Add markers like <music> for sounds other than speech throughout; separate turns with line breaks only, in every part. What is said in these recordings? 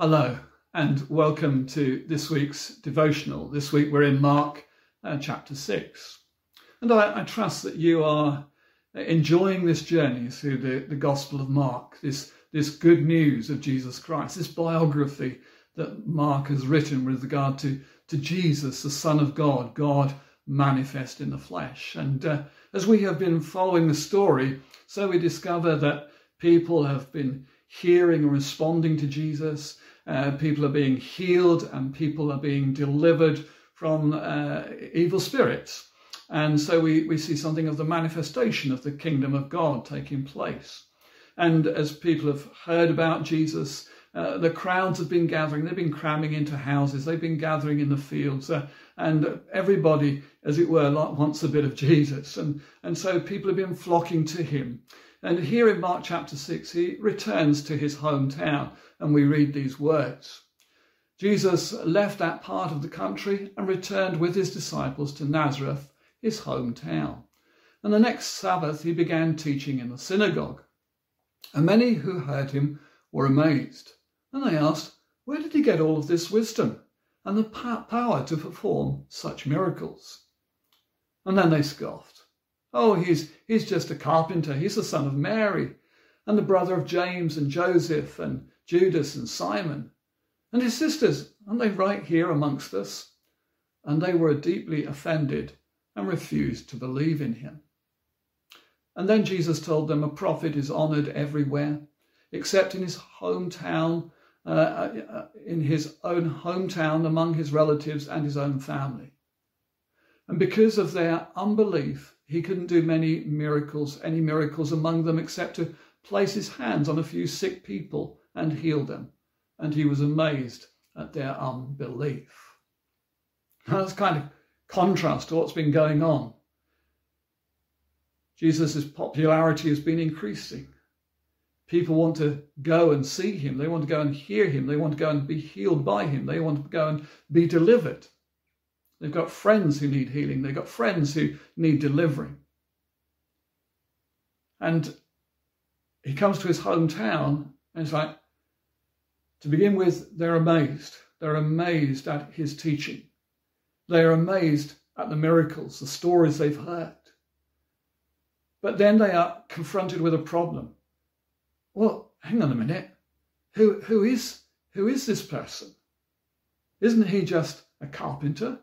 Hello, and welcome to this week's devotional. This week we're in Mark uh, chapter 6. And I, I, trust that you are enjoying this journey through the, the Gospel of Mark, this, this good news of Jesus Christ, this biography that Mark has written with regard to, to Jesus, the Son of God, God manifest in the flesh. And uh, as we have been following the story, so we discover that people have been hearing and responding to Jesus. Uh, people are being healed and people are being delivered from uh, evil spirits. And so we, we see something of the manifestation of the kingdom of God taking place. And as people have heard about Jesus, uh, the crowds have been gathering. They've been cramming into houses. They've been gathering in the fields. Uh, and everybody, as it were, wants a bit of <laughs> Jesus. And, and so people have been flocking to him. And here in Mark chapter 6, he returns to his hometown, and we read these words Jesus left that part of the country and returned with his disciples to Nazareth, his hometown. And the next Sabbath he began teaching in the synagogue. And many who heard him were amazed. And they asked, Where did he get all of this wisdom and the power to perform such miracles? And then they scoffed. Oh, he's, he's just a carpenter. He's the son of Mary and the brother of James and Joseph and Judas and Simon. And his sisters, aren't they right here amongst us? And they were deeply offended and refused to believe in him. And then Jesus told them a prophet is honored everywhere, except in his hometown, uh, uh in his own hometown, among his relatives and his own family. And because of their unbelief, he couldn't do many miracles, any miracles among them, except to place his hands on a few sick people and heal them. And he was amazed at their unbelief. Now, that's kind of contrast to what's been going on. Jesus' popularity has been increasing. People want to go and see him. They want to go and hear him. They want to go and be healed by him. They want to go and be delivered. They've got friends who need healing. They've got friends who need delivering. And he comes to his hometown and it's like, to begin with, they're amazed. They're amazed at his teaching. They're amazed at the miracles, the stories they've heard. But then they are confronted with a problem. Well, hang on a minute. Who, who, is, who is this person? Isn't he just a carpenter?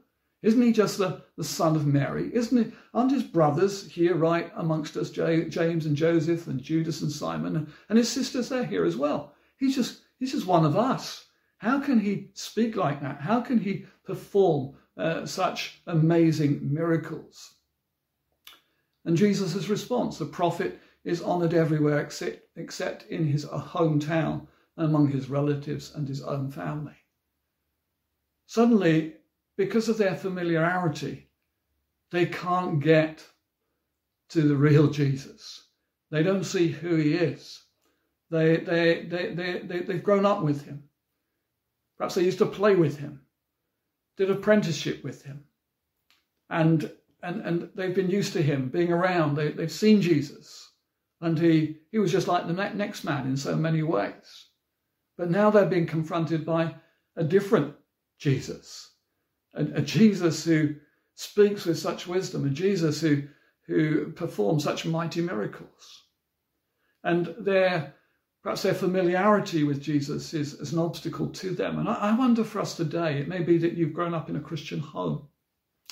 Isn't he just the, the son of Mary? Isn't he? Aren't his brothers here right amongst us, James and Joseph and Judas and Simon, and his sisters, they're here as well. He's just, he's just one of us. How can he speak like that? How can he perform uh, such amazing miracles? And Jesus' response, the prophet is honored everywhere except, except in his hometown, among his relatives and his own family. Suddenly, because of their familiarity, they can't get to the real Jesus. They don't see who he is. They, they, they, they, they, they've grown up with him. Perhaps they used to play with him, did apprenticeship with him. And, and, and they've been used to him being around. They, they've seen Jesus. And he, he was just like the next man in so many ways. But now they're being confronted by a different Jesus a, a Jesus who speaks with such wisdom, a Jesus who, who performs such mighty miracles. And their perhaps their familiarity with Jesus is, is an obstacle to them. And I, I wonder for us today, it may be that you've grown up in a Christian home.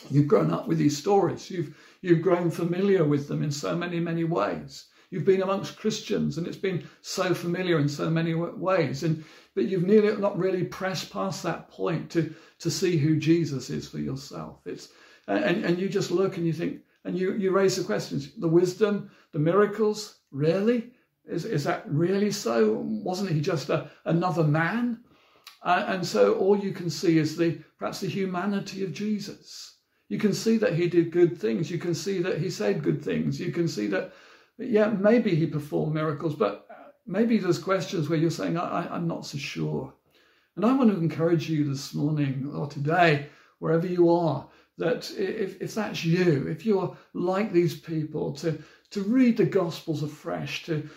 You've grown up with these stories. You've, you've grown familiar with them in so many, many ways. You've been amongst Christians and it's been so familiar in so many ways. And but you've nearly not really pressed past that point to, to see who Jesus is for yourself. It's and, and you just look and you think, and you, you raise the questions, the wisdom, the miracles, really? Is, is that really so? Wasn't he just a, another man? Uh, and so all you can see is the perhaps the humanity of Jesus. You can see that he did good things. You can see that he said good things. You can see that, yeah, maybe he performed miracles, but uh, maybe there's questions where you're saying, I, I'm not so sure. And I want to encourage you this morning or today, wherever you are, that if, if that's you, if you're like these people, to, to read the Gospels afresh, to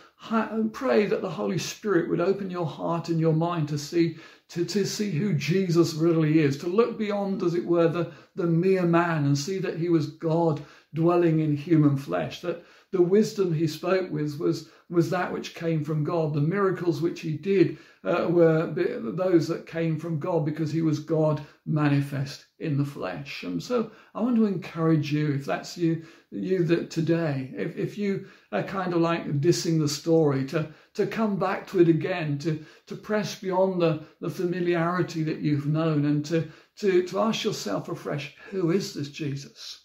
pray that the Holy Spirit would open your heart and your mind to see to, to see who Jesus really is, to look beyond, as it were, the, the mere man and see that he was God dwelling in human flesh, that the wisdom he spoke with was, was that which came from God. The miracles which he did uh, were those that came from God because he was God manifest in the flesh. And so I want to encourage you, if that's you, you that today, if, if you are kind of like dissing the story, to, to come back to it again, to, to press beyond the, the familiarity that you've known and to, to, to ask yourself afresh, who is this Jesus?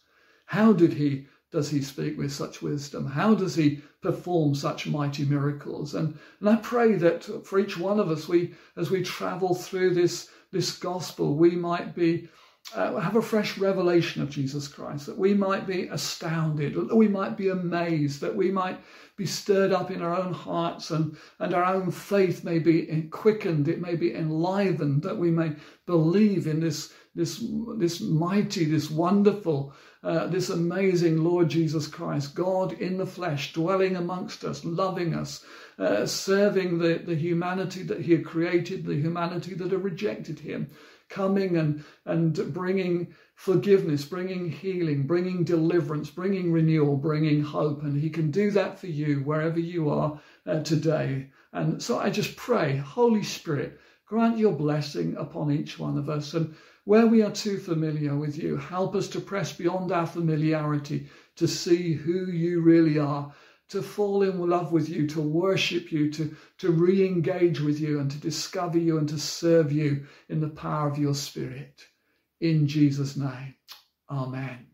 How did he does he speak with such wisdom? How does he perform such mighty miracles? And, and I pray that for each one of us, we as we travel through this, this gospel, we might be uh, have a fresh revelation of Jesus Christ, that we might be astounded, that we might be amazed, that we might be stirred up in our own hearts and, and our own faith may be quickened, it may be enlivened, that we may believe in this, this, this mighty, this wonderful, uh, this amazing Lord Jesus Christ, God in the flesh, dwelling amongst us, loving us, uh, serving the, the humanity that He had created, the humanity that had rejected Him, coming and, and bringing forgiveness, bringing healing, bringing deliverance, bringing renewal, bringing hope. And He can do that for you wherever you are uh, today. And so I just pray, Holy Spirit, grant your blessing upon each one of us. And where we are too familiar with you, help us to press beyond our familiarity to see who you really are, to fall in love with you, to worship you, to, to re engage with you, and to discover you and to serve you in the power of your Spirit. In Jesus' name, Amen.